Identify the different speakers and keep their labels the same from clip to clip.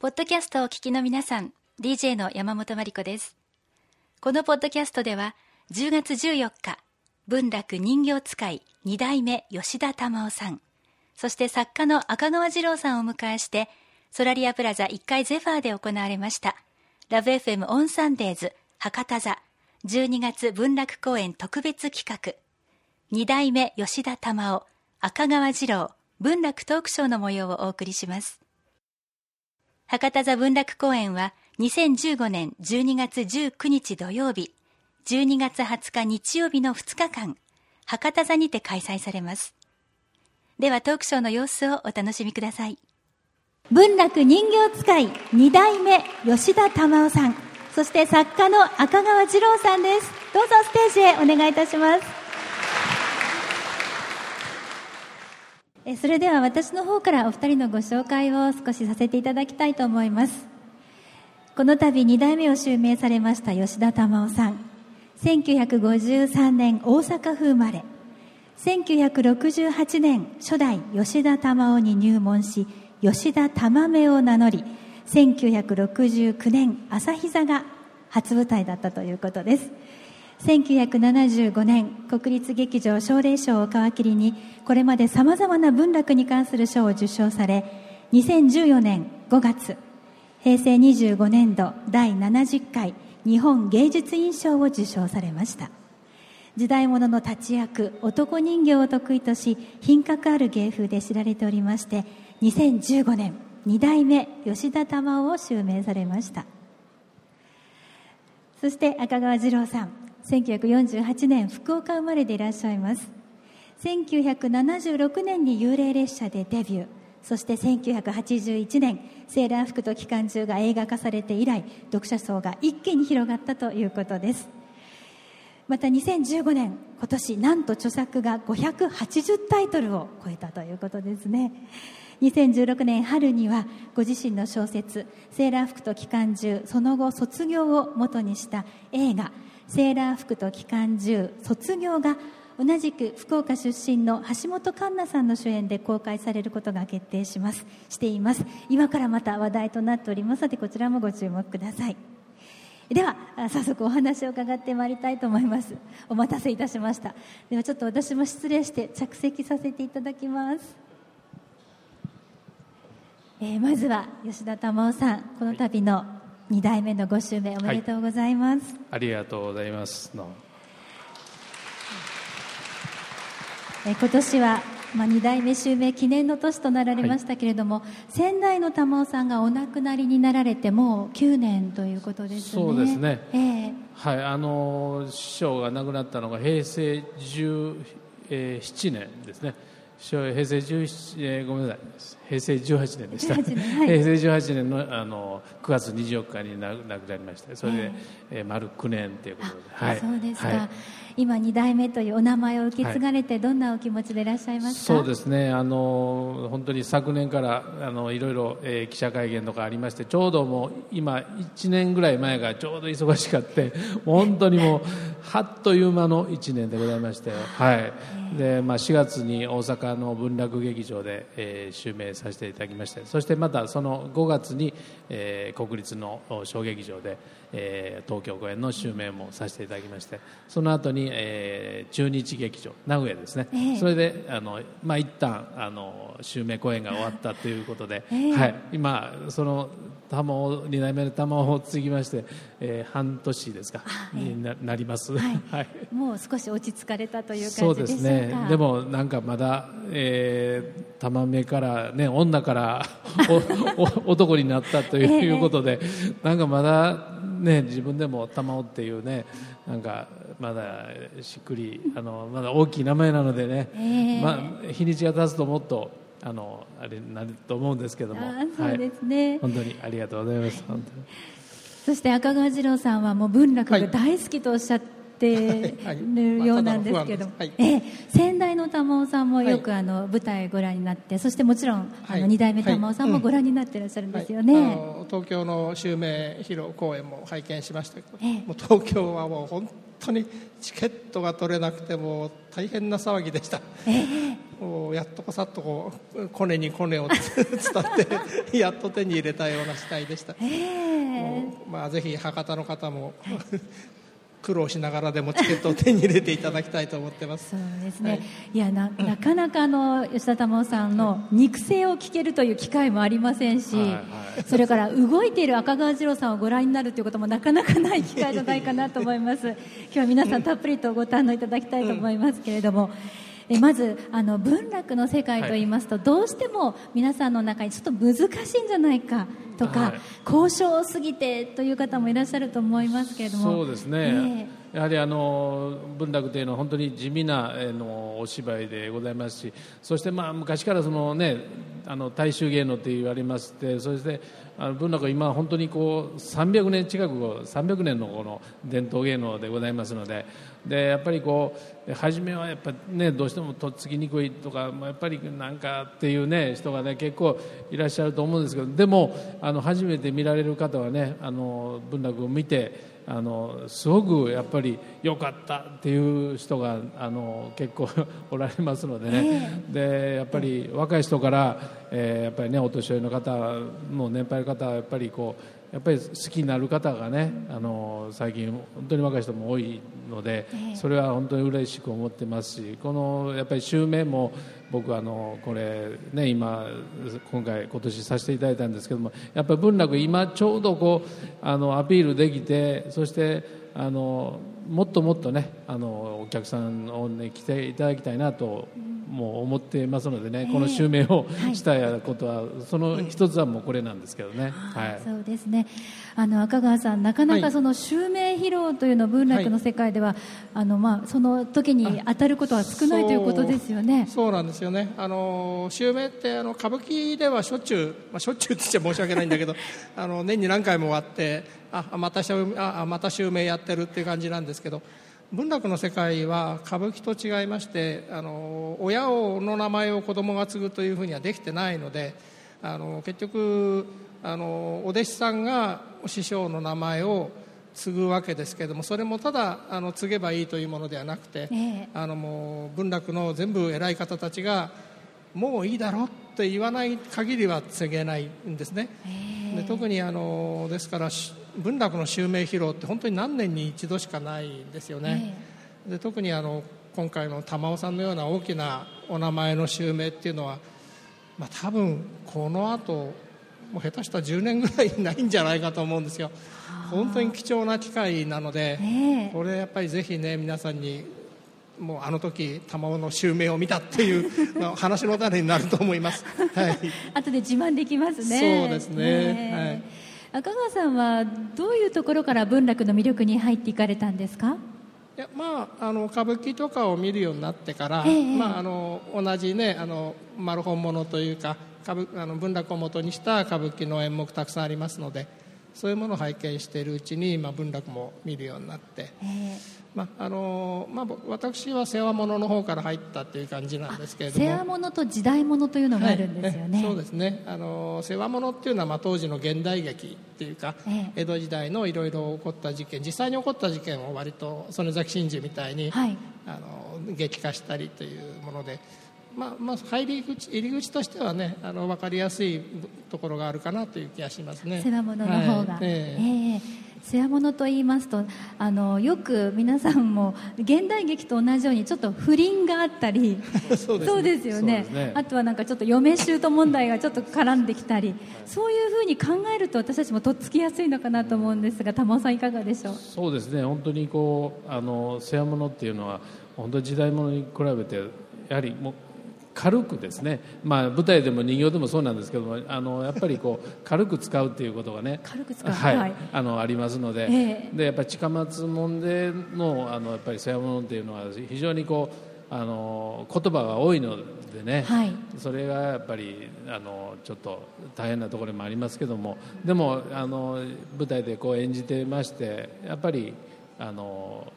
Speaker 1: ポッドキャストをお聞きの皆さん、DJ の山本真理子です。このポッドキャストでは、10月14日、文楽人形使い二代目吉田玉緒さん、そして作家の赤川次郎さんをお迎えして、ソラリアプラザ1階ゼファーで行われました、ラブ FM オンサンデーズ博多座12月文楽公演特別企画、二代目吉田玉緒、赤川次郎、文楽トークショーの模様をお送りします。博多座文楽公演は2015年12月19日土曜日、12月20日日曜日の2日間、博多座にて開催されます。ではトークショーの様子をお楽しみください。文楽人形使い2代目吉田玉緒さん、そして作家の赤川次郎さんです。どうぞステージへお願いいたします。それでは私の方からお二人のご紹介を少しさせていただきたいと思います。この度2代目を襲名されました吉田玉緒さん。1953年大阪府生まれ。1968年初代吉田玉緒に入門し吉田玉目を名乗り1969年朝日座が初舞台だったということです。1975年国立劇場奨励賞を皮切りにこれまでさまざまな文楽に関する賞を受賞され2014年5月平成25年度第70回日本芸術院賞を受賞されました。時代物の立役男人形を得意とし品格ある芸風で知られておりまして2015年2代目吉田玉緒を襲名されました。そして赤川次郎さん1948年福岡生まれでいらっしゃいます。1976年に幽霊列車でデビュー。そして1981年セーラー服と機関銃が映画化されて以来読者層が一気に広がったということです。また2015年今年なんと著作が580タイトルを超えたということですね。2016年春にはご自身の小説「セーラー服と機関銃その後卒業」を元にした映画セーラー服と機関銃卒業が同じく福岡出身の橋本環奈さんの主演で公開されることが決定します。しています。今からまた話題となっております。のでこちらもご注目ください。では早速お話を伺ってまいりたいと思います。お待たせいたしました。ではちょっと私も失礼して着席させていただきます、えー、まずは吉田玉緒さんこの度の2代目のご襲名おめでとうございます、はい、
Speaker 2: ありがとうございます。
Speaker 1: え今年は、まあ、2代目襲名記念の年となられましたけれども、はい、先代の玉緒さんがお亡くなりになられてもう9年ということですね。
Speaker 2: そうですね、えー、はい。あの師匠が亡くなったのが平成17年ですね平成17、えー、ごめんなさい。平成18年でした、はい、平成18年のあの9月24日に亡くなりましてそれで、えー、えー、丸9年ということで、
Speaker 1: はい、そうですか、はい今2代目というお名前を受け継がれて、どんなお気持ちでいらっしゃいます
Speaker 2: か、そうですね。あの本当に昨年からあのいろいろ、えー、記者会見とかありましてちょうどもう今1年ぐらい前がちょうど忙しかって 本当にもうはっという間の1年でございまして、はい。でまあ、4月に大阪の文楽劇場で、えー、襲名させていただきましてそしてまたその5月に、えー、国立の小劇場で、えー、東京公演の襲名もさせていただきましてその後に、えー、中日劇場名古屋ですね、えー、それであの、まあ、一旦あの襲名公演が終わったということで、えー、はい、今その玉を2代目の玉を継ぎまして、えー、半年ですか、にななります、はい、
Speaker 1: はい、もう少し落ち着かれたという感じそうですね。
Speaker 2: でもなんかまだ、えー、玉目からね女からお男になったということで、えー、なんかまだね、自分でも玉緒っていうねなんかまだしっくりあのまだ大きい名前なのでね、えー、まあ、日にちが経つともっとあのあれなると思うんですけども。
Speaker 1: そうですね、
Speaker 2: はい、本当にありがとうございます、本当に。
Speaker 1: そして赤川次郎さんはもう文楽が大好きとおっしゃっってるようなんですけど、
Speaker 3: はい、
Speaker 1: え先代の玉緒さんもよく、あの舞台ご覧になってそしてもちろん、あの二代目玉緒さんもご覧になってらっしゃるんですよね、
Speaker 3: 東京の襲名披露公演も拝見しましたけど、もう東京はもう本当にチケットが取れなくても大変な騒ぎでした、もうやっとこさっとこうコネにコネを 伝ってやっと手に入れたような次第でした、まあ、ぜひ博多の方も苦労しながらでもチケットを手に入れていただきたいと思ってます。
Speaker 1: そうですね、はい、いやななかなかあの吉田珠緒さんの肉声を聞けるという機会もありませんし、はいはい、それから動いている赤川次郎さんをご覧になるということもなかなかない機会じゃないかなと思います。今日は皆さんたっぷりとご堪能いただきたいと思いますけれども、うんえまずあの文楽の世界とい。いますと、はい、どうしても皆さんの中にちょっと難しいんじゃないかとか、はい、交渉すぎてという方もいらっしゃると思いますけれども。
Speaker 2: そうですね、えー、やはりあの文楽というのは本当に地味なのお芝居でございますしそしてまあ昔からその、ね、あの大衆芸能と言われましてそしてあの文楽は今本当にこう300年近く300年のこの伝統芸能でございますのででやっぱりこう初めはやっぱねどうしてもとっつきにくいとかやっぱりなんかっていうね人がね結構いらっしゃると思うんですけどでもあの初めて見られる方はねあの文楽を見てあのすごくやっぱり良かったっていう人があの結構おられますのでね、えー、でやっぱり若い人から、えー、やっぱりねお年寄りの方の年配の方はやっぱりこうやっぱり好きになる方がねあの最近本当に若い人も多いのでそれは本当に嬉しく思ってますしこのやっぱり襲名も僕あのこれね今今回今年させていただいたんですけどもやっぱり文楽今ちょうどこうあのアピールできてそしてあのもっともっとねあのお客さんをね来ていただきたいなともう思っていますのでね、この襲名をしたことは、その一つはもうこれなんですけどね、
Speaker 1: はい、そうですね。あの赤川さん、なかなかその襲名披露というの文楽の世界では、あのまあ、その時に当たることは少ないということですよね。
Speaker 3: そうなんですよね、あの襲名ってあの歌舞伎ではしょっちゅう、まあ、しょっちゅうって言っちゃ申し訳ないんだけど、あの年に何回もあって、あまたあまた襲名やってるっていう感じなんですけど。文楽の世界は歌舞伎と違いましてあの親をの名前を子供が継ぐというふうにはできてないのであの結局あのお弟子さんが師匠の名前を継ぐわけですけれどもそれもただあの継げばいいというものではなくて、えあのもう文楽の全部偉い方たちがもういいだろって言わない限りは継げないんですね。えで特にあのですから文楽の襲名披露って本当に何年に一度しかないんですよね、えー、で特にあの今回の玉緒さんのような大きなお名前の襲名っていうのは、まあ、多分このあともう下手したら10年ぐらいないんじゃないかと思うんですよ。本当に貴重な機会なので、えー、これやっぱりぜひね皆さんにもうあの時玉緒の襲名を見たっていう 話の種になると思います、はい、
Speaker 1: 後で自慢できますね。
Speaker 3: そうですね、はい
Speaker 1: 赤川さんはどういうところから文楽の魅力に入っていかれたんですか？
Speaker 3: いやまあ、あの歌舞伎とかを見るようになってから、えー、まあ、あの同じねあの丸本物というか歌舞あの文楽をもとにした歌舞伎の演目たくさんありますのでそういうものを拝見しているうちに、まあ、文楽も見るようになって、えーまああのまあ、私は世話物の方から入ったっていう感じなんですけれども。
Speaker 1: 世話物と時代物というのがあるんですよね、
Speaker 3: はい、そうですね。あの世話物っていうのは、まあ、当時の現代劇っていうか、え江戸時代のいろいろ起こった事件実際に起こった事件を割と曽根崎真珠みたいに、はい、あの劇化したりというもので。まあまあ、入り口入り口としてはねあの分かりやすいところがあるかなという気がしますね。
Speaker 1: 世話物の方が、はい、えー、えー世話物と言いますとあのよく皆さんも現代劇と同じようにちょっと不倫があったり そうですよね、ね、あとはなんかちょっと嫁姑問題がちょっと絡んできたりそういうふうに考えると私たちもとっつきやすいのかなと思うんですが玉尾さんいかがでしょう？
Speaker 2: そうですね。本当にこうあの世話物っていうのは本当に時代物に比べてやはりもう軽くですね、まあ、舞台でも人形でもそうなんですけどもあのやっぱりこう軽く使うっていうことがね
Speaker 1: 軽く使う、
Speaker 2: はい、はい、あのありますのでえー、でやっぱり近松門でのあのやっぱり世話物っていうのは非常にこうあの言葉が多いのでね、はい、それがやっぱりあのちょっと大変なところもありますけどもでもあの舞台でこう演じてましてやっぱりあの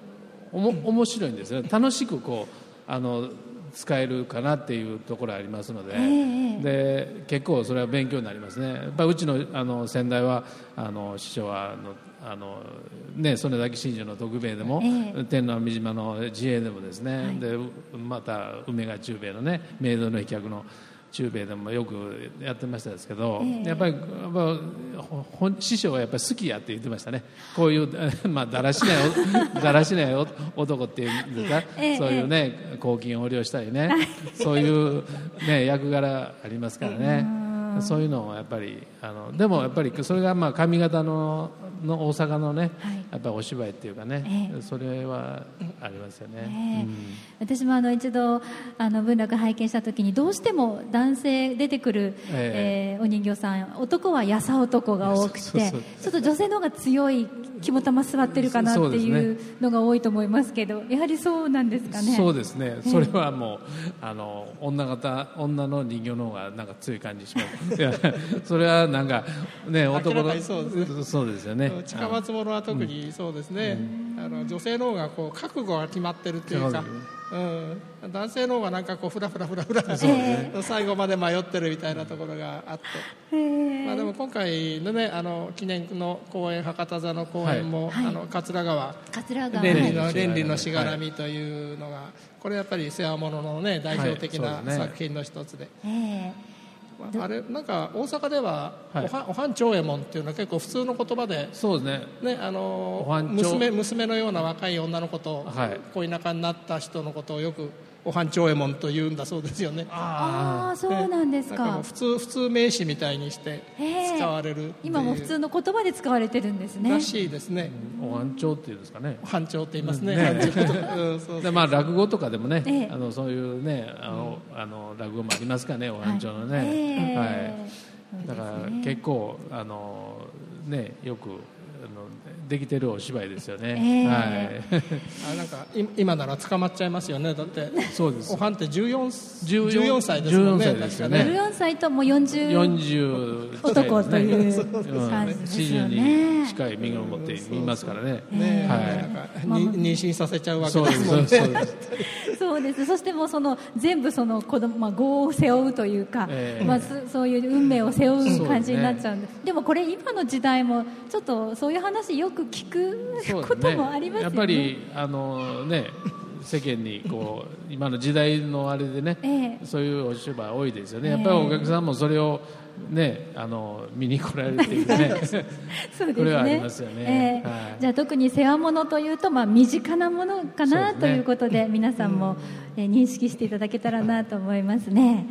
Speaker 2: おも面白いんですよね。楽しくこうあの使えるかなっていうところありますので,、で結構それは勉強になりますね。やっぱうちのあの先代はあの師匠はあのあのね、曽根崎真珠の徳兵衛でも、え天皇三島の自衛でもですね、はい、でまた梅ヶ中兵衛のね明道の飛脚の中米でもよくやってましたですけど、えー、やっぱり師匠はやっぱり好きやって言ってましたね。こういう、まあ、だらしない だらしない男っていうんですか、えー、そういうね公金横領したりね。そういう、ね、役柄ありますからね。そういうのをやっぱりあのでもやっぱりそれがまあ上方のの大阪のね、はい、やっぱりお芝居っていうかね、えー、それはありますよね、えーうん、
Speaker 1: 私もあの一度あの文楽拝見した時にどうしても男性出てくる、えー、えー、お人形さん男はやさ男が多くてちょっと女性の方が強い肝玉座ってるかなっていうのが多いと思いますけどやはりそうなんですかね。
Speaker 2: そうですね。それはもうあの女方女の人形の方がなんか強い感じします。それはなんかね男のそうですよね
Speaker 3: 近松物は特にそうですね、あの女性の方がこう覚悟が決まってるっていうか、うん、男性の方がなんかこうふらふらふらふら、ね、最後まで迷ってるみたいなところがあって、まあ、でも今回のねあの記念の公演博多座の公演も、はい、あの桂川。
Speaker 1: 桂川。
Speaker 3: 連理の連理のしがらみというのが、これやっぱり世話物のね代表的な作品の一つで。はいあれなんか大阪では、はい、おはん長右衛門っていうのは結構普通の言葉で
Speaker 2: そうですね。
Speaker 3: ねあの娘娘のような若い女の子と、はい、恋仲になった人のことをよくおはん長右衛門と言うんだそうですよね。
Speaker 1: ああそうなんですか、
Speaker 3: ね、普通普通名詞みたいにして使われる
Speaker 1: 今も普通の言葉で使われてるんですね。
Speaker 3: らしいですね、
Speaker 2: うん、おはん長っていうんですかね。
Speaker 3: おはん長って言いますね、ね
Speaker 2: でまあ落語とかでもね、えー、あのそういうねあの、うん、あの落語もありますかねおはん長のね、はい、えーはい、だから結構あのねよくできてるお芝居ですよね、えー、はい。
Speaker 3: あなんか今なら捕まっちゃいますよね。だって
Speaker 2: そうです。
Speaker 3: おはんって 14, 14歳ですもんね14歳ですよね。
Speaker 1: 14歳ともう40
Speaker 2: 40
Speaker 1: 男という感じ
Speaker 2: ですよね。近い身を持っていますからね。
Speaker 3: ね、はい、妊娠させちゃうわけですもんね。
Speaker 1: そうですそしてもうその全部その子供、まあ、業を背負うというか、えー、まあ、そういう運命を背負う感じになっちゃうんで、ね、でもこれ今の時代もちょっとそういう話よく聞くこともありますよね。
Speaker 2: やっぱりあのね世間にこう今の時代のあれでね、えー、そういうお芝居多いですよね、やっぱりお客さんもそれをね、あの見に来られるっていうね。そうですね。これはありますよね、
Speaker 1: えーはい、じゃあ特に世話物というと、まあ、身近なものかな、ね、ということで皆さんも、えー、認識していただけたらなと思いますね、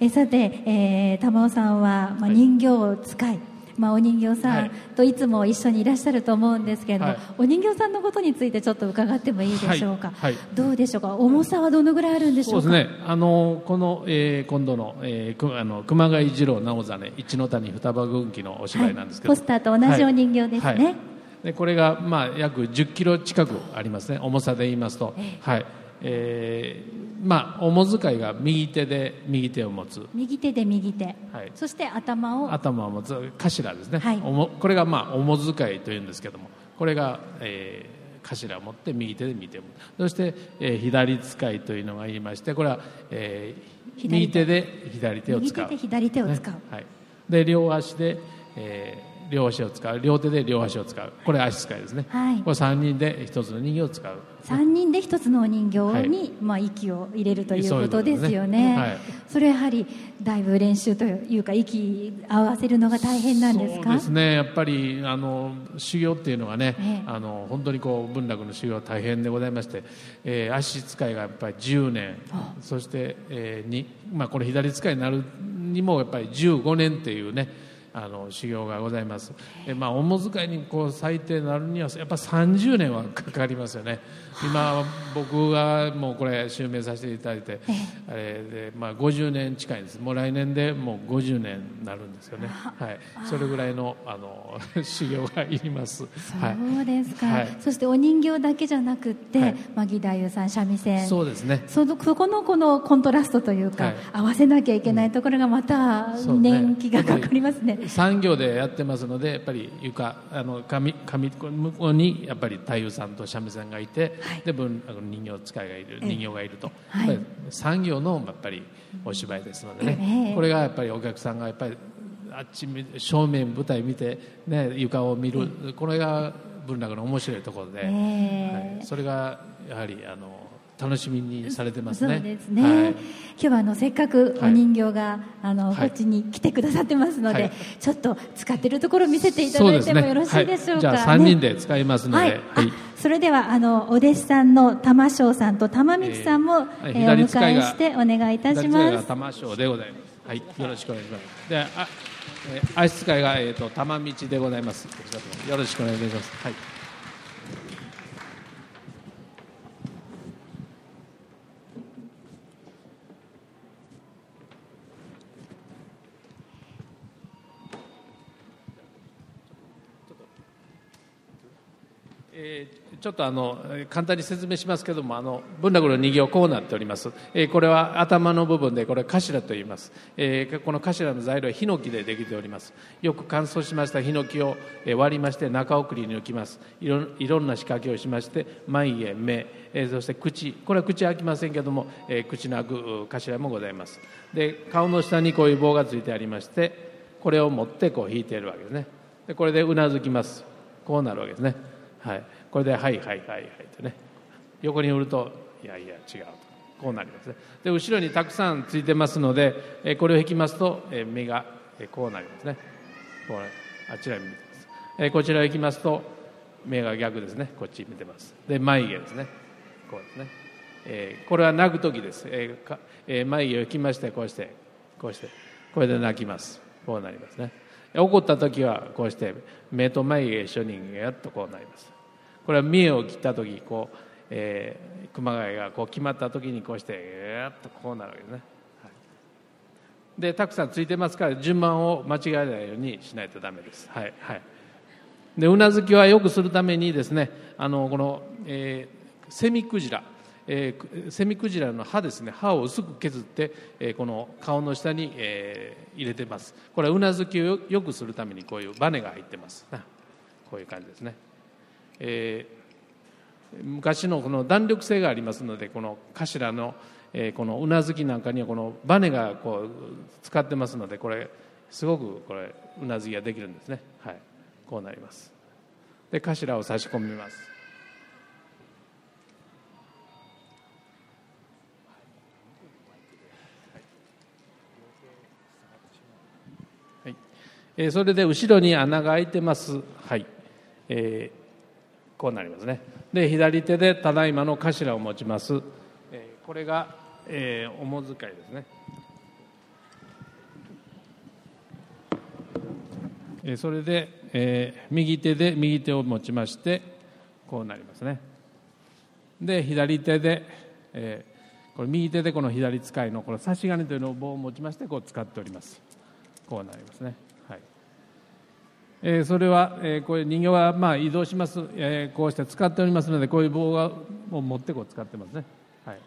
Speaker 1: えー、さて、えー、玉尾さんは、まあ、人形を使い、はいまあ、お人形さんといつも一緒にいらっしゃると思うんですけれども、はい、お人形さんのことについてちょっと伺ってもいいでしょうか、はい。はい、どうでしょうか？重さはどのぐらいあるんでしょうか？
Speaker 2: そうですね。あのこの、えー、今度の,、えー、あの熊谷次郎直実一ノ谷双葉軍記のお芝居なんですけど、
Speaker 1: ポスターと同じお人形ですね、
Speaker 2: でこれが、まあ、約10キロ近くありますね。重さで言いますと、えー、はい。えーまあ、おも使いが右手で右手を持つ。
Speaker 1: 右手で右手、はい、そして頭を。
Speaker 2: 頭を持つ。頭ですね、はい、おもこれが、まあ、おも使いというんですけどもこれが、えー、頭を持って右手で右手を持つそして、えー、左使いというのが言いましてこれは、えー、右手で左手を使う
Speaker 1: 右手で左手を使う、ね、
Speaker 2: はい、で両足で、えー両足を使う。両手で両足を使う。これ足使いですね、はい、これ3人で1つの人形を使う。
Speaker 1: 3人で1つのお人形に、はい、まあ、息を入れるということですよね、ね。はい、それやはりだいぶ練習というか息合わせるのが大変なんですか？
Speaker 2: そうですね。やっぱりあの修行っていうのがね、ええ、あの本当にこう文楽の修行は大変でございまして、えー、足使いがやっぱり10年。そして、えーにまあ、これ左使いになるにもやっぱり15年っていうねあの修行がございます。え、まあ、おも使いにこう最低なるにはやっぱ30年はかかりますよね。今僕がもうこれ襲名させていただいてあれで、まあ、50年近いんです。もう来年でもう50年になるんですよね、はい、それぐらいのあの 修行がいります。
Speaker 1: そうですか、はい、そしてお人形だけじゃなくて、はい、まあ、義太夫さん三味線。
Speaker 2: そうですね。
Speaker 1: そのそこのこのコントラストというか、合わせなきゃいけないところがまた年季がかかりますね
Speaker 2: 産業でやってますのでやっぱり床あの紙紙向こうにやっぱり太夫さんと三味線がいて、
Speaker 1: はい。
Speaker 2: で分あの人形使いがいる
Speaker 1: ええ。
Speaker 2: 人形がいると、
Speaker 1: はい。
Speaker 2: 産業のやっぱりお芝居ですのでね、
Speaker 1: ええ。
Speaker 2: これがやっぱりお客さんがやっぱりあっち見正面舞台見て、ね、床を見る、これが文楽の面白いところで、
Speaker 1: ええ。
Speaker 2: はい、それがやはりあの楽しみにされてます
Speaker 1: そう
Speaker 2: ね。
Speaker 1: ですね、
Speaker 2: はい
Speaker 1: 今日はあのせっかくお人形が、あの
Speaker 2: はい
Speaker 1: こっちに来てくださってますので、
Speaker 2: はい
Speaker 1: ちょっと使ってるところ見せていただいてもよろしいでしょうか、
Speaker 2: はい、じゃあ3人で使いますので、
Speaker 1: はい、
Speaker 2: はい
Speaker 1: あそれではあのお弟子さんの玉章さんと玉道さんも、
Speaker 2: えーはい
Speaker 1: えーお迎えしてお願いいたし
Speaker 2: 左
Speaker 1: ます。
Speaker 2: 玉章でございます。はい、よろしくお願いします。で、あ、えー足使いがえっ、と玉道でございます。よろしくお願いいたします。はい。ちょっとあの簡単に説明しますけどもあの文楽の人形こうなっております、えーこれは頭の部分でこれ頭と言います、えーこの頭の材料はヒノキでできておりますよく乾燥しましたヒノキを割りまして中送りに抜きますいろいろんな仕掛けをしまして眉毛目、えーそして口これは口開きませんけども、えー口の開く頭もございますで顔の下にこういう棒がついてありましてこれを持ってこう引いているわけですねでこれでうなずきますこうなるわけですねはい、これで「はいはいはいはい」ってね。横に振ると「いやいや違う」と。こうなりますね。で後ろにたくさんついてますのでえこれを引きますとえ目がえこうなりますね。こうあちらに見てますえこちらを引きますと目が逆ですね。こっち見てます。で眉毛ですね。こうですね、えこれは泣く時です、えかえ眉毛を引きましてこうしてこうしてこれで泣きます。こうなりますね。怒った時はこうして目と眉毛一緒にやっとこうなります。これは見栄を切った時こう、えー熊谷がこう決まった時にこうしてやっとこうなるわけですね、はい。でたくさんついてますから順番を間違えないようにしないとダメです。はいはい。でうなずきはよくするためにですねあのこの、えーセミクジラ。えーセミクジラの歯ですね。歯を薄く削って、えーこの顔の下に、えー入れてます。これはうなずきをよくするためにこういうバネが入ってます。こういう感じですね、えー昔のこの弾力性がありますのでこの頭の、えーこのうなずきなんかにはこのバネがこう使ってますのでこれすごくこれうなずきができるんですね。はい。こうなります。で頭を差し込みます。はい。えーそれで後ろに穴が開いてます。はい、えーこうなりますね。で左手でただいまの頭を持ちます、えーこれが、えー、おもづかいですね。えーそれで、えー右手で右手を持ちましてこうなりますね。で左手で、えーこれ右手でこの左使いのこの差し金というのを棒を持ちましてこう使っております。こうなりますね。えーそれは、えーこういう人形はまあ移動します、えーこうして使っておりますのでこういう棒がを持ってこう使ってますね。はい。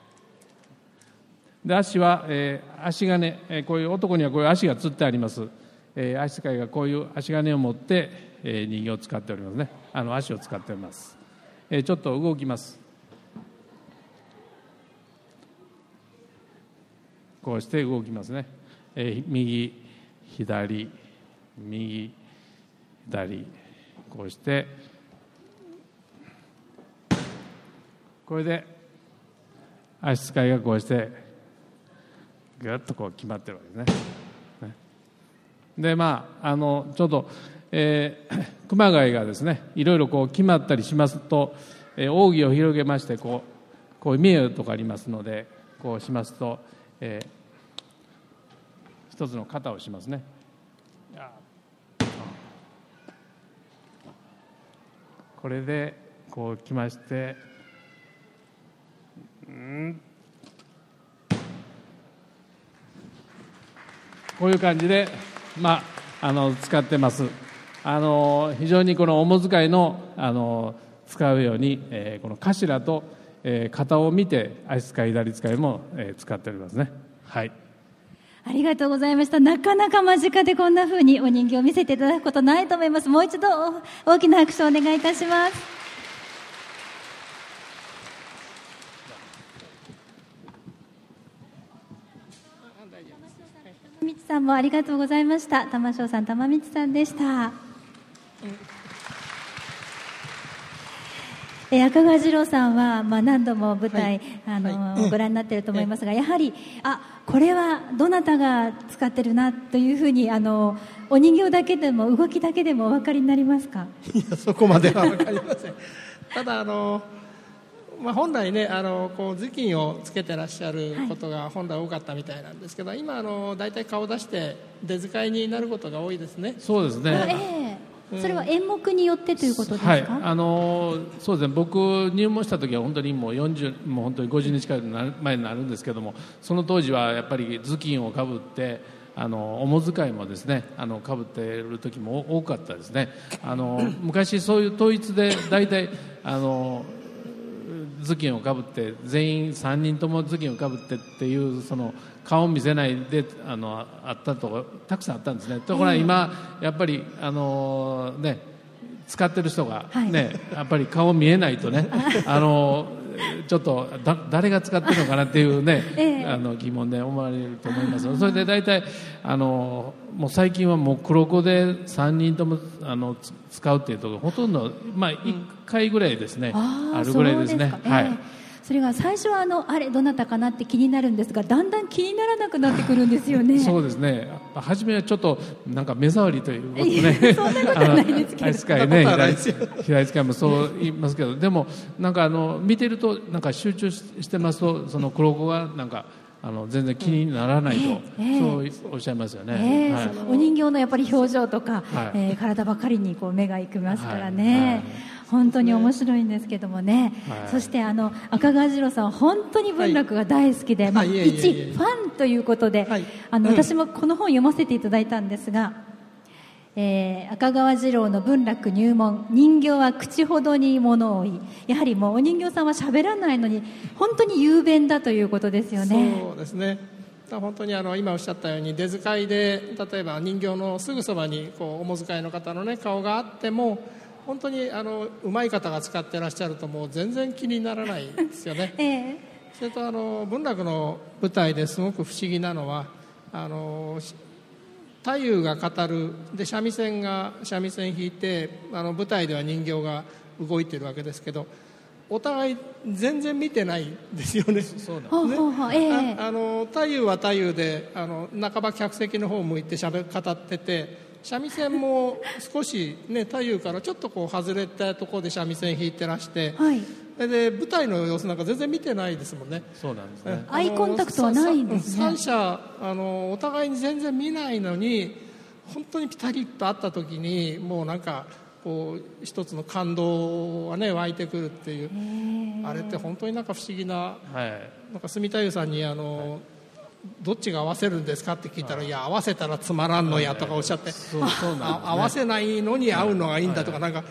Speaker 2: で足は、えー足金、えーこういう男にはこういう足がつってあります、えー足使いがこういう足金を持って、えー人形を使っておりますね。あの足を使っております、えーちょっと動きます。こうして動きますね、えー右左右。左こうしてこれで足使いがこうしてぐっとこう決まってるわけですね。でまああのちょっと、えー熊谷がですねいろいろこう決まったりしますと、えー扇を広げましてこうこう見えるとかありますのでこうしますと、えー一つの肩をしますね。これでこう来ましてうん。こういう感じで、まあ、あの使ってます。あの非常にこのおも使いのあの使うように、えーこの頭と、えー型を見て足使い左使いも、えー使っておりますね。はい。
Speaker 1: ありがとうございました。なかなか間近でこんな風にお人形を見せていただくことないと思います。もう一度大きな拍手をお願いいたします。みちさんもありがとうございました。玉翔さん、玉みちさんでした。えー赤川次郎さんは、まあ、何度も舞台、
Speaker 3: はい
Speaker 1: あの
Speaker 3: はい
Speaker 1: ご覧になっていると思いますが、やはりあこれはどなたが使ってるなというふうにあのお人形だけでも動きだけでもお分かりになりますか？
Speaker 3: いやそこまでは分かりません。ただあの、まあ、本来ねあのこう頭巾をつけてらっしゃることが本来多かったみたいなんですけど、今あの大体顔を出して出使いになることが多いですね。
Speaker 2: そうです
Speaker 1: あ
Speaker 2: ね
Speaker 1: ええそれは演目によってということですか、
Speaker 2: はい、あのーそうですね、僕、入門した時は本当にもう40、もう本当に50年近くなる前になるんですけども、その当時はやっぱり頭巾をかぶって、あのお小遣いもですね、あのかぶっている時も多かったですね。あの昔そういう統一で大体あの頭巾をかぶって全員3人とも頭巾をかぶってっていうその顔を見せないであのあったとこたくさんあったんですね。ところが今やっぱりあのね使ってる人が
Speaker 1: はい。
Speaker 2: ね、やっぱり顔見えないとねあ。のちょっとだ誰が使ってるのかなっていうね、
Speaker 1: ええ。
Speaker 2: あの疑問で思われると思います。それで大体あのもう最近はもう黒子で3人ともあのつ使うっていうところほとんど、まあ、1回ぐらいですね、
Speaker 1: あー
Speaker 2: あるぐらいですね。
Speaker 1: そうか
Speaker 2: はい
Speaker 1: ええそれが最初はあのあれどなたかなって気になるんですがだんだん気にならなくなってくるんですよね。
Speaker 2: そうですね。初めはちょっとなんか目障りということね。
Speaker 1: そんなことはないですけど。
Speaker 2: あのアイス会ね平井使いもそう言いますけどでもなんかあの見てるとなんか集中ししてますとその黒子がなんかあの全然気にならないと、
Speaker 1: ええ。
Speaker 2: そうおっしゃいますよね、
Speaker 1: ええ
Speaker 2: はい。
Speaker 1: お人形のやっぱり表情とか、
Speaker 2: はい。
Speaker 1: えー体ばかりにこう目が行きますから
Speaker 2: はい。
Speaker 1: ね、
Speaker 2: はい
Speaker 1: 本当に面白いんですけどもね、
Speaker 2: はい。
Speaker 1: そしてあの赤川次郎さんは本当に文楽が大好きで、まあ、
Speaker 3: はい。いえいえいえ
Speaker 1: 一ファンということで、
Speaker 3: はい。
Speaker 1: あの
Speaker 3: うん。
Speaker 1: 私もこの本読ませていただいたんですが、えー赤川次郎の文楽入門人形は口ほどに物を言い。やはりもうお人形さんは喋らないのに本当に雄弁だということですよね。
Speaker 3: そうですね。本当にあの今おっしゃったように出使いで例えば人形のすぐそばにこうお小遣いの方の、ね、顔があっても本当にあの上手い方が使ってらっしゃるともう全然気にならないですよね。
Speaker 1: ええ。
Speaker 3: それとあの文楽の舞台ですごく不思議なのはあのし太夫が語るで三味線が三味線弾いてあの舞台では人形が動いてるわけですけどお互い全然見てないんですよね。
Speaker 2: そうなん
Speaker 1: ほうほうほうええ。
Speaker 3: ああの太夫は太夫であの半ば客席の方を向いてしゃべ語ってて三味線も少し、ね、太夫からちょっとこう外れたところで三味線弾いてらして、
Speaker 1: はい。
Speaker 3: で舞台の様子なんか全然見てないですもんね。
Speaker 2: そうなんですね。
Speaker 1: アイコンタクトはないんですね。
Speaker 3: 三者あのお互いに全然見ないのに本当にピタリと会った時にもうなんかこう一つの感動がね湧いてくるっていう。あれって本当になんか不思議な
Speaker 2: はい。
Speaker 3: なんか住太夫さんにあの、どっちが合わせるんですかって聞いたら、いや合わせたらつまらんのやとかおっしゃって、合わせないのに合うのがいいんだとか、なんか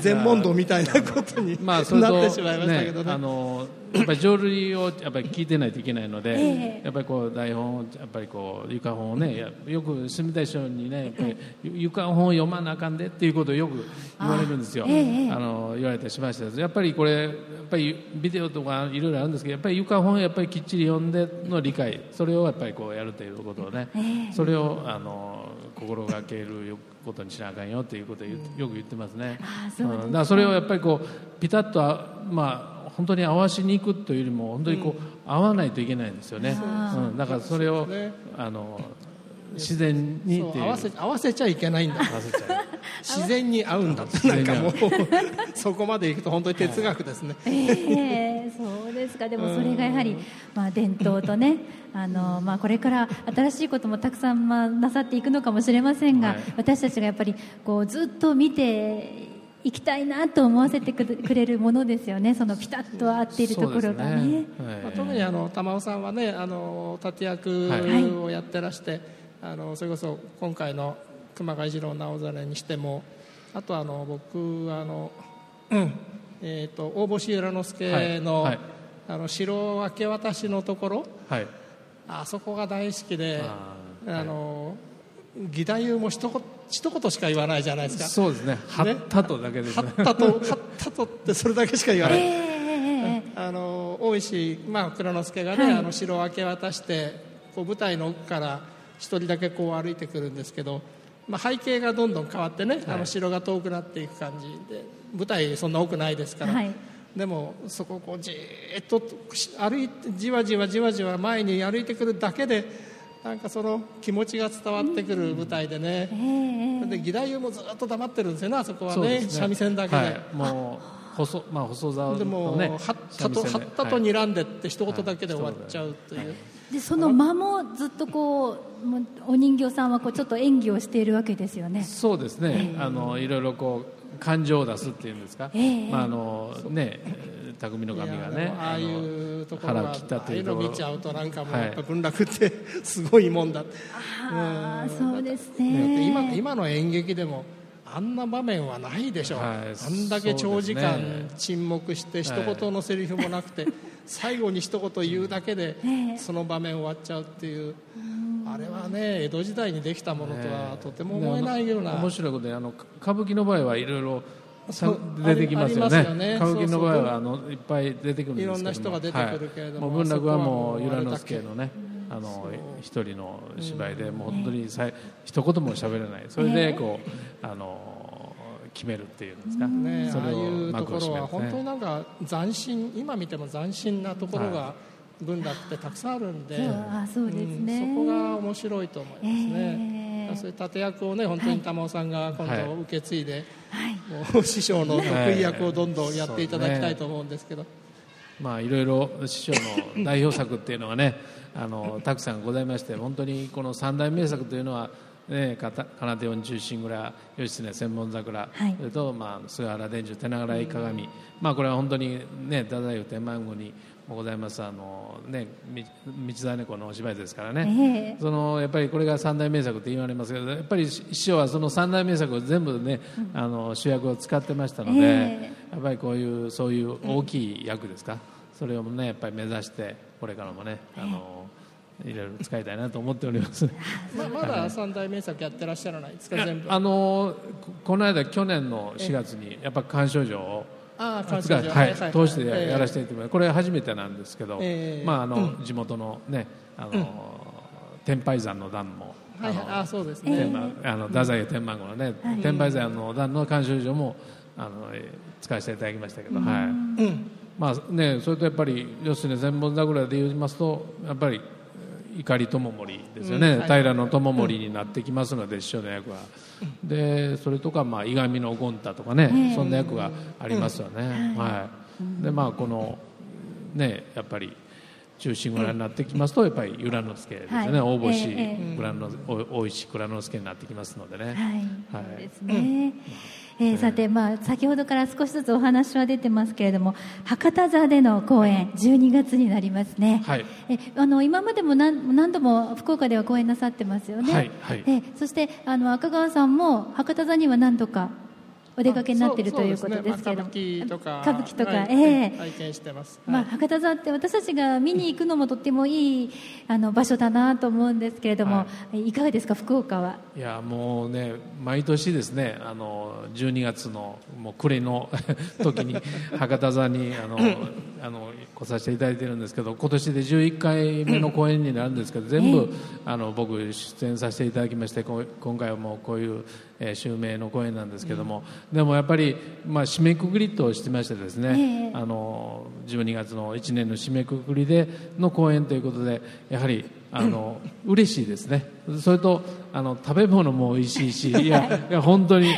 Speaker 3: 全問答みたいなことに
Speaker 2: まあ、それと、
Speaker 3: なってしまいましたけどね。
Speaker 2: あのやっぱり浄瑠璃をやっぱり聞いてないといけないので、
Speaker 1: ええ。
Speaker 2: やっぱりこう台本をやっぱりこう床本をねやよく住田師匠にねやっぱり床本を読まなあかんでっていうことをよく言われるんですよ。
Speaker 1: あ
Speaker 2: の言われたりしましたやっぱりこれやっぱりビデオとかいろいろあるんですけどやっぱり床本をやっぱりきっちり読んでの理解。それをやっぱりこうやるということをね、それをあの心がけることにしなあかんよっていうことをよく言ってますね。
Speaker 1: ああそうですか
Speaker 2: ん。だからそれをやっぱりこうピタッとあまあ本当に合わしに行くというよりも本当にこう、合わないといけないんですよね。うん、だからそれを
Speaker 3: ね。
Speaker 2: あの自然にっていう。
Speaker 3: そう合わせ合わせちゃいけないんだ。
Speaker 2: 合わせちゃう。
Speaker 3: 自然に合うんだって。なんかもう そこまでいくと本当に哲学ですね、
Speaker 1: ええそうですか。でもそれがやはり、まあ、伝統とね あの、まあ、これから新しいこともたくさん、まあ、なさっていくのかもしれませんが、
Speaker 2: はい。
Speaker 1: 私たちがやっぱりこうずっと見ていきたいなと思わせてくれくれるものですよね。そのピタッと合っているところがね。
Speaker 2: そうですはい。
Speaker 3: まあ、特にあの玉尾さんはねあの立役
Speaker 2: はい。
Speaker 3: をやってらして、あのそれこそ今回の熊谷次郎直実にしてもあとあの僕あの、うんえー、と大星由良之助の,、
Speaker 2: はいはい。
Speaker 3: あの城明け渡しのところ
Speaker 2: はい。
Speaker 3: あそこが大好きで
Speaker 2: あ
Speaker 3: あの義太夫も一言一言しか言わないじゃないですか。
Speaker 2: そうですね。はったとだけです
Speaker 3: は
Speaker 2: ね
Speaker 3: ったとはったとってそれだけしか言わない、
Speaker 1: ええ
Speaker 3: あの大石、まあ、蔵之介がね、
Speaker 1: はい。
Speaker 3: あの城を明け渡してこう舞台の奥から一人だけこう歩いてくるんですけど、まあ、背景がどんどん変わってね、あの城が遠くなっていく感じで舞台そんな奥ないですから、
Speaker 1: はい。
Speaker 3: でもそこをこうじーっと歩いてじわじわじわじわ前に歩いてくるだけでなんかその気持ちが伝わってくる舞台でね、
Speaker 1: ええ。
Speaker 3: で義太夫もずっと黙ってるんですよねあそこはね。三味線だけで。
Speaker 2: はい、もう細,、まあ、細沢
Speaker 3: でも、
Speaker 2: のね
Speaker 3: はったと、はったと睨んでって一言だけで終わっちゃうという、
Speaker 1: でその間もずっとこうもうお人形さんはこうちょっと演技をしているわけですよね。
Speaker 2: そうですね、あのいろいろこう感情を出すっていうんですか、
Speaker 1: ええ。
Speaker 2: まああのね匠の神がね
Speaker 3: もああいうところは
Speaker 2: 腹を切った
Speaker 3: ああいうの見ちゃうとなんかもう
Speaker 2: はい。
Speaker 3: やっぱ文楽ってすごいもんだ、
Speaker 1: ああそうです
Speaker 3: だって
Speaker 1: ね
Speaker 3: 今今の演劇でもあんな場面はないでしょ、
Speaker 2: はい。
Speaker 3: あんだけ長時間沈黙して一言のセリフもなくて、最後に一言言うだけで
Speaker 1: ええ。
Speaker 3: その場面終わっちゃうっていう、あれはね江戸時代にできたものとはとても思えないような、
Speaker 2: 面白いことであのか歌舞伎の場合はいろいろ出てきますよね。
Speaker 3: ね。
Speaker 2: 歌舞伎の場合はあのいっぱい出てくるんですけども。
Speaker 3: いろんな人が出てくるけれども
Speaker 2: はい、文楽はもう由良之助のねあの一人の芝居でもう本当にさい一言も喋れない。それでこうあの決めるっていうんですか、
Speaker 3: ね、
Speaker 2: それを
Speaker 3: いうところ
Speaker 2: 幕を締める。
Speaker 3: は本当になんか斬新今見ても斬新なところが文楽ってたくさんあるんで、
Speaker 1: そうあそうですね。
Speaker 3: うんそこが面白いと思いますね、
Speaker 1: ええ。
Speaker 3: そういう立役をね本当に玉尾さんが今
Speaker 2: はい。
Speaker 3: 度受け継いで、
Speaker 1: はい。
Speaker 3: もう師匠の得意役をどんどんやっていただきたいと思うんですけど、
Speaker 2: まあいろいろ師匠の代表作っていうのがね あのたくさんございまして本当にこの三大名作というのはね、かた金手四十神蔵義経千本桜、
Speaker 1: はい。
Speaker 2: それと、まあ、菅原伝授手長井鏡、まあ、これは本当に、ね、太宰府天満宮にもございますあの、ね、み道真猫のお芝居ですからね、
Speaker 1: ええ。
Speaker 2: そのやっぱりこれが三大名作って言われますけどやっぱり師匠はその三大名作を全部ね、あの主役を使ってましたので、
Speaker 1: え。
Speaker 2: やっぱりこういうそういう大きい役ですか、それをねやっぱり目指してこれからもねあのいろいろ使いたいなと思っております。
Speaker 3: ままだ三大名作やってらっしゃらないですか全部。
Speaker 2: あのここの間去年の4月にやっぱ鑑賞状を
Speaker 3: ああ感
Speaker 2: 扱い
Speaker 3: 謝
Speaker 2: はい通してやらせていただいてこれ初めてなんですけど、
Speaker 3: ええ。
Speaker 2: まああの地元のねあの、天拝山の段も、
Speaker 3: はいはい。
Speaker 2: あ
Speaker 3: そうです
Speaker 2: 天
Speaker 3: ね、
Speaker 2: 満あの太宰府天満宮のね、天拝山の段の鑑賞状もあのえー使わせていただきましたけど、はい。
Speaker 3: うん
Speaker 2: まあね、それとやっぱり義経千本桜で言いますとやっぱり怒り友盛ですよね、
Speaker 3: うんはい。
Speaker 2: 平友盛になってきますので、師匠の役は、でそれとか、まあ、いがみの権太とかね、
Speaker 1: ええ。
Speaker 2: そんな役がありますよね、はい。でまあこのねやっぱり中心蔵になってきますとやっぱり由良之助ですよね、
Speaker 1: はい。
Speaker 2: 大星
Speaker 1: ええ。
Speaker 2: 蔵のお大石蔵之助になってきますのでね、
Speaker 1: はい、
Speaker 2: はい。
Speaker 1: ですね。えーさて、まあ、先ほどから少しずつお話は出てますけれども博多座での公演12月になりますね、
Speaker 2: はい。
Speaker 1: えあの今までも何何度も福岡では公演なさってますよね、
Speaker 2: はいはい。
Speaker 1: えそしてあの赤川さんも博多座には何度かお出かけになっているということですけれども、
Speaker 3: ね。まあ歌舞伎とか
Speaker 1: 歌舞伎とか、
Speaker 3: はい
Speaker 1: ええ
Speaker 3: 拝見してます、
Speaker 1: まあ、
Speaker 3: はい。
Speaker 1: 博多座って私たちが見に行くのもとってもいいあの場所だなと思うんですけれども、、
Speaker 2: はい。
Speaker 1: かがですか？福岡は。い
Speaker 2: やもうね毎年ですねあの12月のもう暮れの 時に博多座にあのあの来させていただいてるんですけど今年で11回目の公演になるんですけど全部、あの僕出演させていただきまして今回はもうこういう、えー襲名の公演なんですけども、でもやっぱり、まあ、締めくくりとしてましてですね、
Speaker 1: ええ。
Speaker 2: あの12月の1年の締めくくりでの公演ということでやはりあの 嬉しいですね。それとあの食べ物も美味しいしいやいや本当に。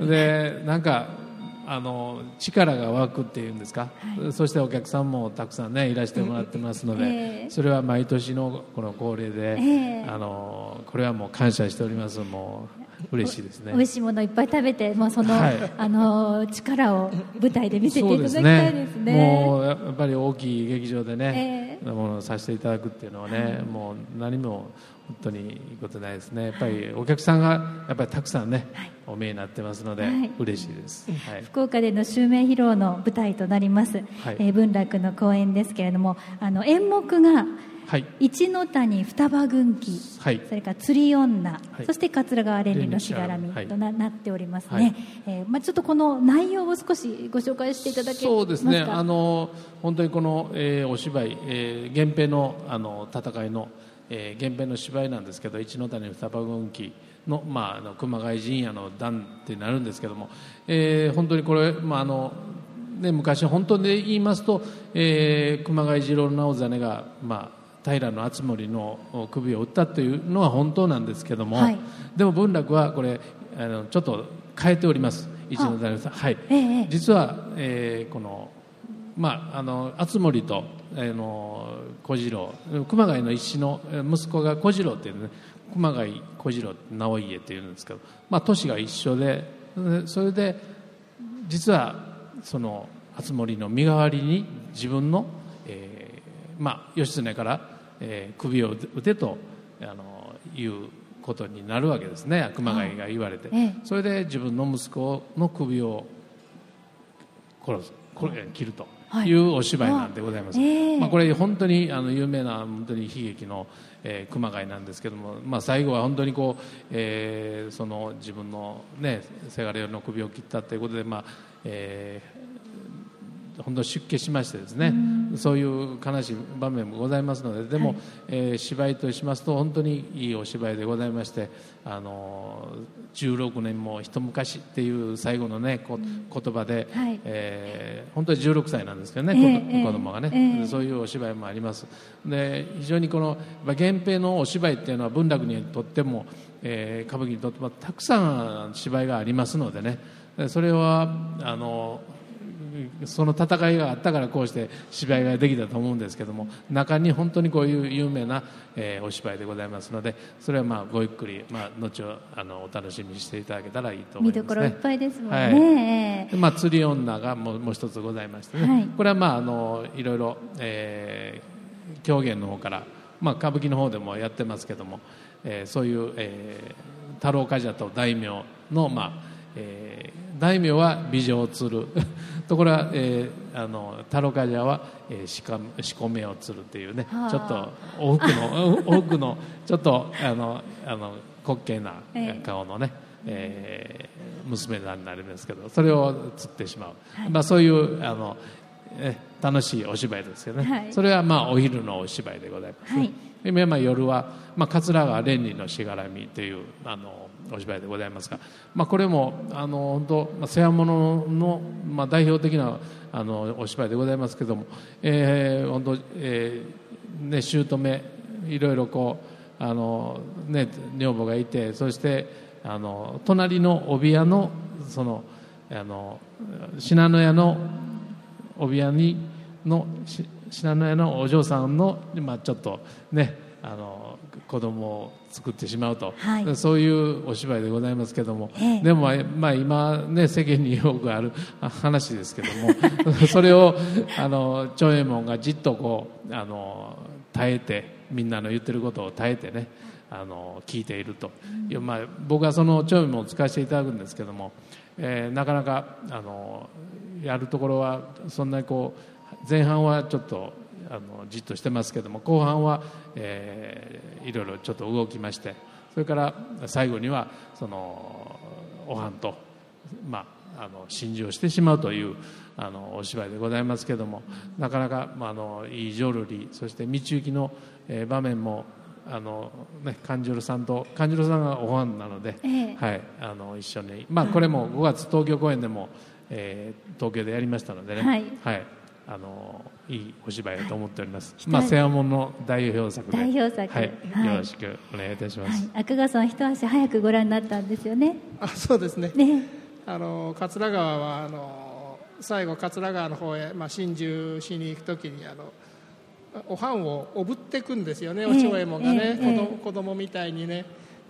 Speaker 2: でなんかあの力が湧くっていうんですか、そしてお客さんもたくさんねいらしてもらってますので、
Speaker 1: ええ。
Speaker 2: それは毎年のこの恒例で、
Speaker 1: ええ。
Speaker 2: あのこれはもう感謝しております。もう嬉しいですね。
Speaker 1: 美味しいものいっぱい食べて、まあ、その、
Speaker 2: はい。
Speaker 1: あの力を舞台で見せていただきたいですね。
Speaker 2: もうやっぱり大きい劇場でね、
Speaker 1: え
Speaker 2: ものをさせていただくっていうのはね、もう何も本当にいいことないですね。やっぱりお客さんがやっぱりたくさんね、お見えになってますので、
Speaker 1: はい。
Speaker 2: 嬉しいです。はい。
Speaker 1: 福岡での襲名披露の舞台となります、
Speaker 2: はい。
Speaker 1: えー文楽の公演ですけれどもあの演目が、
Speaker 2: はい。
Speaker 4: 一ノ谷双葉軍記、
Speaker 2: はい。
Speaker 4: それから釣り女、
Speaker 2: はい。
Speaker 4: そして桂川蓮理のしがらみとな,、なっておりますね、えーまあ、ちょっとこの内容を少しご紹介していただけますか？
Speaker 2: そうですね。あの本当にこの、えーお芝居、えー源平のあの戦いの、えー源平の芝居なんですけど一ノ谷双葉軍記の,、まあ、あの熊谷陣屋の段ってなるんですけども、えー本当にこれ、まああのね、昔本当で言いますと、えー熊谷次郎直実が、まあ、平敦盛の首を打ったというのは本当なんですけども、
Speaker 4: はい。
Speaker 2: でも文楽はこれあのちょっと変えております。一ノ谷さん。はい、
Speaker 4: ええ。
Speaker 2: 実は、えーこのまああの敦盛と、えーの小次郎熊谷の一子のえー息子が小次郎っていうね熊谷小次郎直家っていうんですけど、まあ、年が一緒ででそれで実はその敦盛の身代わりに自分の、えーまあ、義経から、えー首を打てとあのいうことになるわけですね。熊谷が言われて、
Speaker 4: ええ。
Speaker 2: それで自分の息子の首を殺すこれ切ると。
Speaker 4: はい。
Speaker 2: いうお芝居なんでございます、
Speaker 4: ええ。
Speaker 2: まあ、これ本当にあの有名な本当に悲劇の、えー熊谷なんですけども、まあ、最後は本当にこう、えーその自分のねせがれの首を切ったということで、まあえー本当出家しましてですね、そういう悲しい場面もございますのででも、えー芝居としますと本当にいいお芝居でございましてあの16年も一昔っていう最後のねこ言葉で、
Speaker 4: はい
Speaker 2: えー本当に16歳なんですけどね、
Speaker 4: ええ
Speaker 2: こ子供がね、
Speaker 4: ええ
Speaker 2: そういうお芝居もありますで非常にこの源平のお芝居っていうのは文楽にとっても、えー歌舞伎にとってもたくさん芝居がありますのでねそれはあのその戦いがあったからこうして芝居ができたと思うんですけども中に本当にこういう有名な、えーお芝居でございますのでそれはまあごゆっくり、まあ、後をあのお楽しみにしていただけたらいいと思います、ね、
Speaker 4: 見どころいっぱいですもんね、
Speaker 2: はい。まあ、釣り女がもうもう一つございましてね、
Speaker 4: はい。
Speaker 2: これはまああのいろいろ、えー狂言の方から、まあ、歌舞伎の方でもやってますけども、えーそういう、えー太郎冠者と大名の、まあえー大名は美女を釣る。ところが、えーあの太郎冠者は、えー、しかしこめを釣るっていうね。
Speaker 4: はあ。
Speaker 2: ちょっと多くの 多くのちょっとあのあの滑稽な
Speaker 4: ええ。
Speaker 2: 顔のね、えー娘さんになりますけどそれを釣ってしまう、
Speaker 4: はい。
Speaker 2: まあ、そういうあのえ楽しいお芝居ですけどね、
Speaker 4: はい。
Speaker 2: それはまあお昼のお芝居でございます、ね
Speaker 4: はい。
Speaker 2: でまあ、夜は、まあ、桂川蓮理のしがらみというあのお芝居でございますが、まあ、これもあの本当、まあ、世話物の、まあ、代表的なあのお芝居でございますけども、えー本当、えーね、姑いろいろこうあの、ね、女房がいてそしてあの隣の帯屋のそのあの信濃屋の帯屋にのし信濃屋のお嬢さんの、まあ、ちょっとねあの子供を作ってしまうと、
Speaker 4: はい。
Speaker 2: そういうお芝居でございますけども、
Speaker 4: ええ。
Speaker 2: でも、まあ、今、ね、世間によくあるあ 話ですけども。それをあの長右衛門がじっとこうあの耐えてみんなの言ってることを耐えてねあの聞いていると、いやまあ、僕はその長右衛門を使わせていただくんですけども、えーなかなかあのやるところはそんなにこう前半はちょっとあのじっとしてますけども後半は、えーいろいろちょっと動きましてそれから最後にはそのおはんと、まあ、あの心中をしてしまうというあのお芝居でございますけどもなかなか、まあ、あのいい浄瑠璃そして道行きの、えー場面もあの、ね、勘十郎さんと勘十郎さんがおはんなので、
Speaker 4: ええ。
Speaker 2: はい、あの一緒に、まあ、これも5月東京公演でも、えー東京でやりましたのでね、
Speaker 4: はい
Speaker 2: あのいいお芝居だと思っております、
Speaker 4: は い
Speaker 2: まあ、世話物の代表作で。
Speaker 4: 代表作。
Speaker 2: はい。
Speaker 4: はい。
Speaker 2: よろしくお願いいたします、
Speaker 4: はい、赤川さんは一足早くご覧になったんですよね。
Speaker 3: あそうですね。
Speaker 4: ね。
Speaker 3: あの桂川はあの最後桂川の方へ、まあ、心中しに行く時にあのおはんをおぶっていくんですよね、
Speaker 4: え
Speaker 3: お長右衛門がね、
Speaker 4: ええ。
Speaker 3: 子供子供みたいにね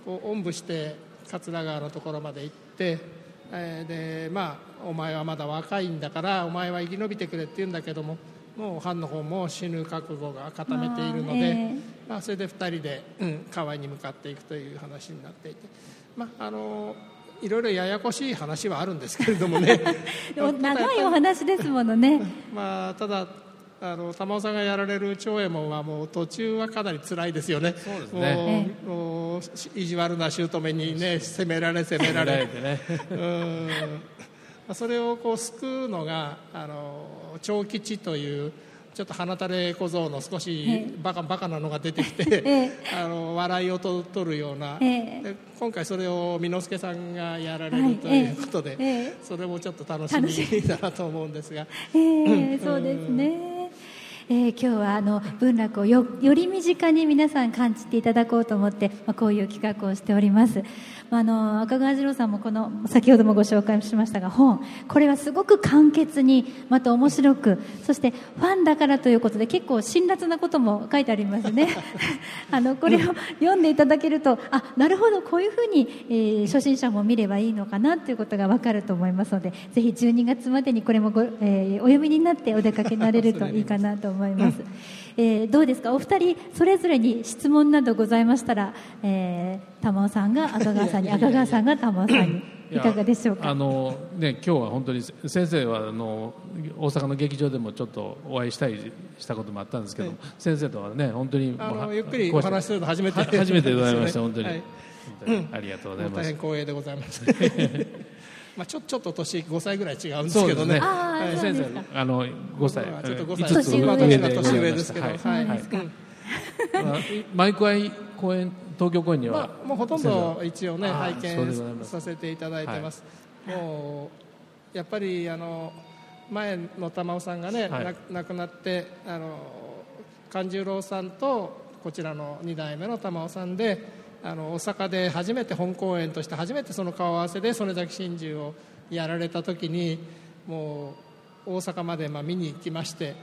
Speaker 3: こうおんぶして桂川のところまで行って、えーでまあお前はまだ若いんだからお前は生き延びてくれって言うんだけどももうおはんの方も死ぬ覚悟が固めているので、
Speaker 4: ええ
Speaker 3: まあ、それで2人で、うん、川に向かっていくという話になっていて、まあ、あのいろいろややこしい話はあるんですけれどもね
Speaker 4: 長いお話ですものね
Speaker 3: まあ、ただあの玉尾さんがやられる長右衛門はもう途中はかなり辛いですよね。
Speaker 2: そうですね。
Speaker 3: もうもう意地悪な姑にね 攻められ攻められ。
Speaker 2: ね、
Speaker 3: うん。それをこう救うのがあの長吉という。ちょっと鼻垂れ小僧の少しバカバカなのが出てきて、あの笑いをと取るような、で今回それを箕之助さんがやられるということで、それもちょっと楽しみだなと思うんですが、
Speaker 1: えー、そうですね。えー、今日はあの文楽をより身近に皆さん感じていただこうと思って、まあ、こういう企画をしております、まあ、あの赤川次郎さんもこの先ほどもご紹介しましたが本これはすごく簡潔にまた面白くそしてファンだからということで結構辛辣なことも書いてありますね。あのこれを読んでいただけるとあなるほどこういうふうに、えー、初心者も見ればいいのかなということが分かると思いますのでぜひ12月までにこれもご、えー、お読みになってお出かけになれるといいかなと思います思います、えー、どうですか？お二人それぞれに質問などございましたら、えー、玉尾さんが赤川さんに赤川さんが玉尾さんに。いかがでしょうか？
Speaker 2: あの、ね、今日は本当に先生はあの大阪の劇場でもちょっとお会いしたりしたこともあったんですけど、はい、先生とはね本当に
Speaker 3: あのゆっくりお話するの初めて
Speaker 2: 初めてでございました、本当に、はい、本当にありがとうございます、
Speaker 3: 大変光栄でございます。まあ、ちょちょっと年5歳ぐらい違うんですけどね、ね。
Speaker 2: はい、先生あの5歳、
Speaker 3: ちょっと5歳。年上年が年上ですけど、はい。はい。はい
Speaker 2: 毎回公演東京公演には、
Speaker 3: まあ、もうほとんど一応ね拝見させていただいてます、もうやっぱりあの前の玉尾さんがね、はい、亡くなってあの勘十郎さんとこちらの2代目の玉尾さんであの大阪で初めて本公演として初めてその顔合わせで曽根崎真珠をやられた時にもう大阪までまあ見に行きまして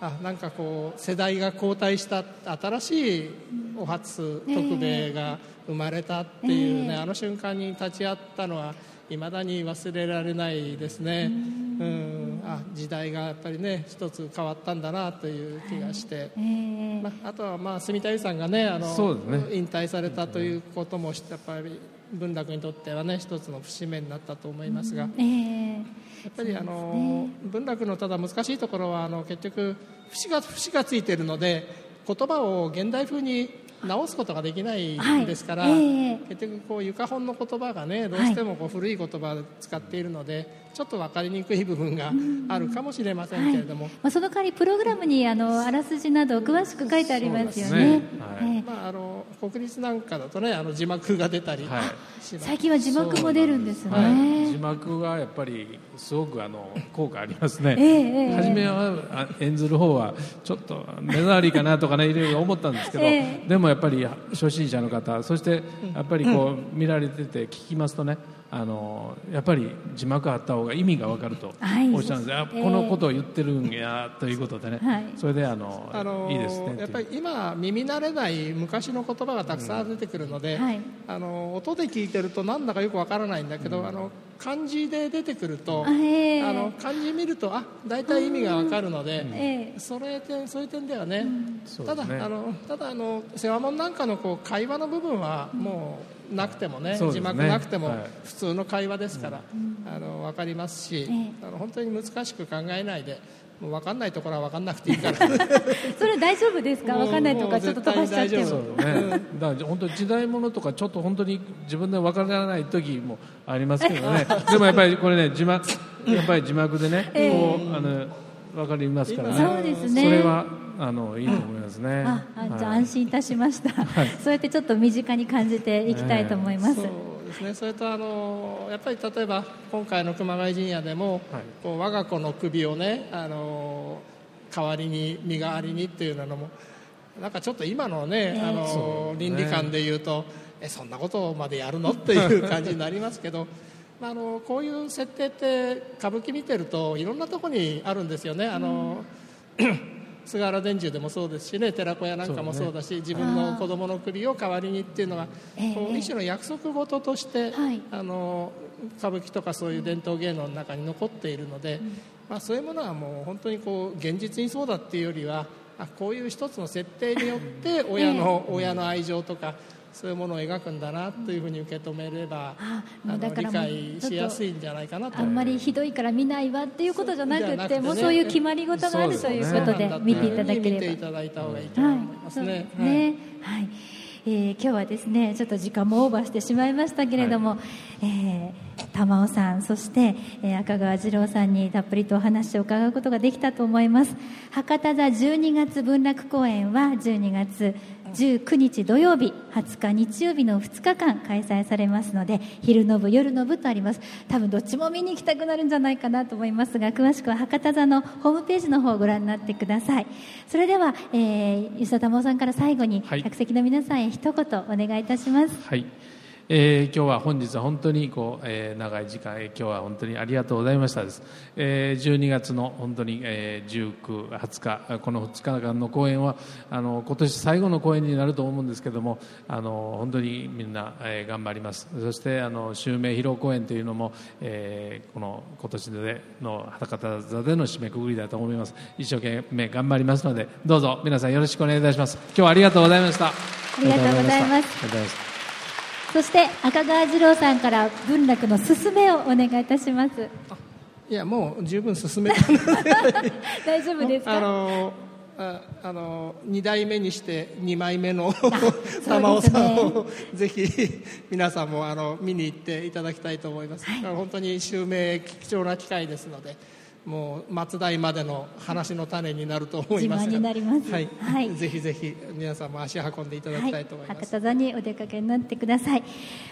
Speaker 3: あなんかこう世代が交代した新しいお初徳兵衛が生まれたっていうね、あの瞬間に立ち会ったのはいまだに忘れられないですね。うん。あ時代がやっぱりね一つ変わったんだなという気がして、えー、まあ、あとはまあ住田優さんがねあの、ね、引退されたということもやっぱり文楽にとってはね一つの節目になったと思いますが、えー、やっぱりあの、ね、文楽のただ難しいところはあの結局節が節がついているので言葉を現代風に直すことができないですから、はい。えー、結局こう床本の言葉がねどうしてもこう古い言葉を使っているので、ちょっと分かりにくい部分があるかもしれませんけれども、はい、
Speaker 1: まあ、その代わりプログラムにあのあらすじなど詳しく書いてありますよね。ね。
Speaker 3: はい、まああの国立なんかだとねあの字幕が出たり、はい、
Speaker 1: 最近は字幕も出るんですね。
Speaker 2: 字幕がやっぱりすごくあの効果ありますね。えー、初めは演ずる方はちょっと目障りかなとかねいろいろ思ったんですけど、えー、でもやっぱり初心者の方そしてやっぱりこう見られてて聞きますとね。あのやっぱり字幕あった方が意味が分かるとおっしゃるんです、はい、このことを言ってるんやということでね、はい、それであのあのいいですね
Speaker 3: やっぱり今耳慣れない昔の言葉がたくさん出てくるので、うんはい、あの音で聞いてるとなんだかよく分からないんだけど、うん、あの漢字で出てくると、あの漢字見るとあ大体意味が分かるので、それでそういう点ではね、うん、ただ、ね、あのただあの世話物なんかのこう会話の部分はもう、なくてもね、ね、字幕なくても普通の会話ですから、あの分かりますし、あの本当に難しく考えないでもう分かんないところは分かんなくていいから。
Speaker 1: それ大丈夫ですか？分かんないとかちょっと飛ばしちゃっても、
Speaker 2: ね、だから本当時代物とかちょっと本当に自分で分からない時もありますけどね。でもやっぱりこれね字幕 やっぱり字幕でね、えー、こうあの分かりますから。ね
Speaker 1: そうですね。
Speaker 2: それはあのいいと思いますね。
Speaker 1: あ、じゃあ安心いたしました。はい、そうやってちょっと身近に感じていきたいと思います。
Speaker 3: えー、そうですね。それとあのやっぱり例えば今回の熊谷陣屋でも、はい、こう我が子の首をねあの代わりに身代わりにっていうのもなんかちょっと今のね、えー、あの、倫理観で言うとえそんなことまでやるの？っていう感じになりますけど。あのこういう設定って歌舞伎見てるといろんなところにあるんですよね。あの、うん 菅原伝授でもそうですしね寺子屋なんかもそうだし、ね、自分の子供の首を代わりにっていうのは、こう一種の約束事として、あの歌舞伎とかそういう伝統芸能の中に残っているので、うん、まあ、そういうものはもう本当にこう現実にそうだっていうよりはあこういう一つの設定によって親の、親の愛情とかそういうものを描くんだなというふうに受け止めれば、
Speaker 1: うだからもう
Speaker 3: 理解しやすいんじゃないかなと。
Speaker 1: あんまりひどいから見ないわっていうことじゃなくて
Speaker 3: ね。
Speaker 1: もうそういう決まり事があるということで見ていただけ
Speaker 3: 見てい
Speaker 1: れば
Speaker 3: ただいた方がいいと思います
Speaker 1: そうで
Speaker 3: ね。
Speaker 1: すね。はい。えー今日はですねちょっと時間もオーバーしてしまいましたけれども、えー玉尾さんそして、えー赤川次郎さんにたっぷりとお話を伺うことができたと思います。博多座12月文楽公演は12月19日土曜日20日日曜日の2日間開催されますので昼の部夜の部とあります。多分どっちも見に行きたくなるんじゃないかなと思いますが詳しくは博多座のホームページの方をご覧になってください。それでは、えー、吉田玉緒さんから最後に
Speaker 2: はい。
Speaker 1: 客席の皆さんへ一言お願いいたします。
Speaker 2: はい、えー今日は本日は本当にこう、えー長い時間、えー今日は本当にありがとうございましたです、えー12月の本当に、えー19、20日この2日間の公演はあの今年最後の公演になると思うんですけどもあの本当にみんな、えー頑張ります。そしてあの襲名披露公演というのも、えーこの今年での博多座での締めくくりだと思います。一生懸命頑張りますのでどうぞ皆さんよろしくお願いいたします。今日はありがとうございました。あ
Speaker 1: りがとうございますそして赤川次郎さんから文楽の勧めをお願いいたします。
Speaker 3: いやもう十分進めた。の で
Speaker 1: 大丈夫です
Speaker 3: あ
Speaker 1: か
Speaker 3: のああの2代目にして2枚目の玉尾さんをぜひ皆さんもあの見に行っていただきたいと思います、本当に襲名貴重な機会ですのでもう松代までの話の種になると思いますが。
Speaker 1: 自慢になります。
Speaker 3: はい。
Speaker 1: はい。
Speaker 3: ぜひぜひ皆さんも足運んでいただきたいと思います、
Speaker 1: 博多座にお出かけになってください。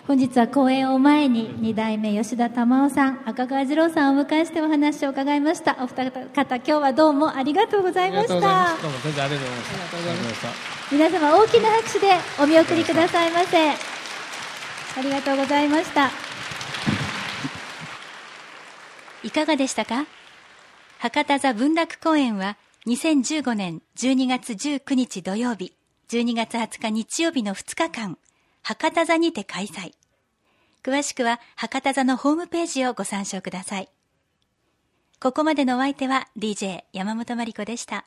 Speaker 1: 本日は公演を前に2代目吉田玉緒さん赤川次郎さんをお迎えしてお話を伺いました。お二方今日はどうもありがとうございました。
Speaker 2: どうも先生ありがとうございました。
Speaker 1: 皆様大きな拍手でお見送りくださいませ。ありがとうございました。
Speaker 5: いかがでしたか？博多座文楽公演は2015年12月19日土曜日、12月20日日曜日の2日間、博多座にて開催。詳しくは博多座のホームページをご参照ください。ここまでのお相手は DJ 山本真理子でした。